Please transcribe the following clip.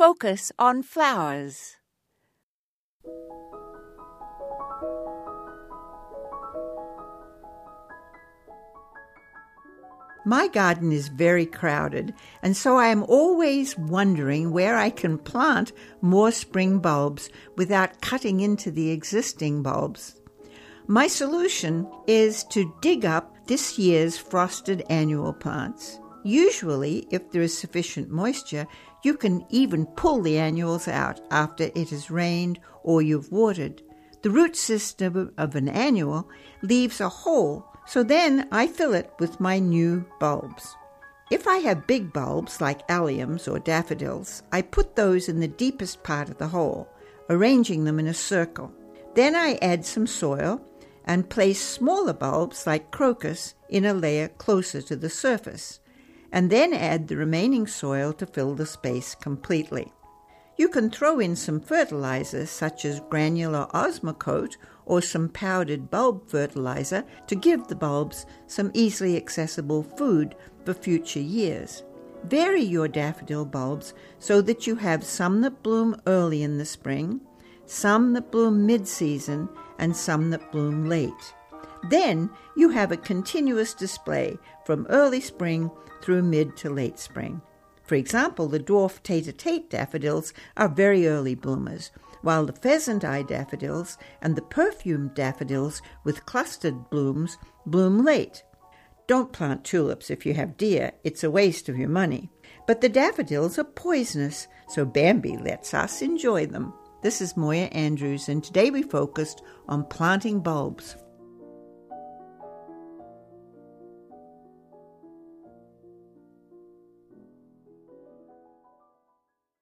focus on flowers. My garden is very crowded, and so I am always wondering where I can plant more spring bulbs without cutting into the existing bulbs. My solution is to dig up this year's frosted annual plants. Usually, if there is sufficient moisture, you can even pull the annuals out after it has rained or you've watered. The root system of an annual leaves a hole so then I fill it with my new bulbs. If I have big bulbs like alliums or daffodils, I put those in the deepest part of the hole, arranging them in a circle. Then I add some soil and place smaller bulbs like crocus in a layer closer to the surface, and then add the remaining soil to fill the space completely. You can throw in some fertilizer such as granular Osmocote or some powdered bulb fertilizer to give the bulbs some easily accessible food for future years. Vary your daffodil bulbs so that you have some that bloom early in the spring, some that bloom mid season, and some that bloom late. Then you have a continuous display from early spring through mid to late spring. For example, the dwarf Tête-à-Tête daffodils are very early bloomers, while the pheasant eye daffodils and the perfumed daffodils with clustered blooms bloom late. Don't plant tulips if you have deer, it's a waste of your money. But the daffodils are poisonous, so Bambi lets us enjoy them. This is Moya Andrews, and today we focused on planting bulbs.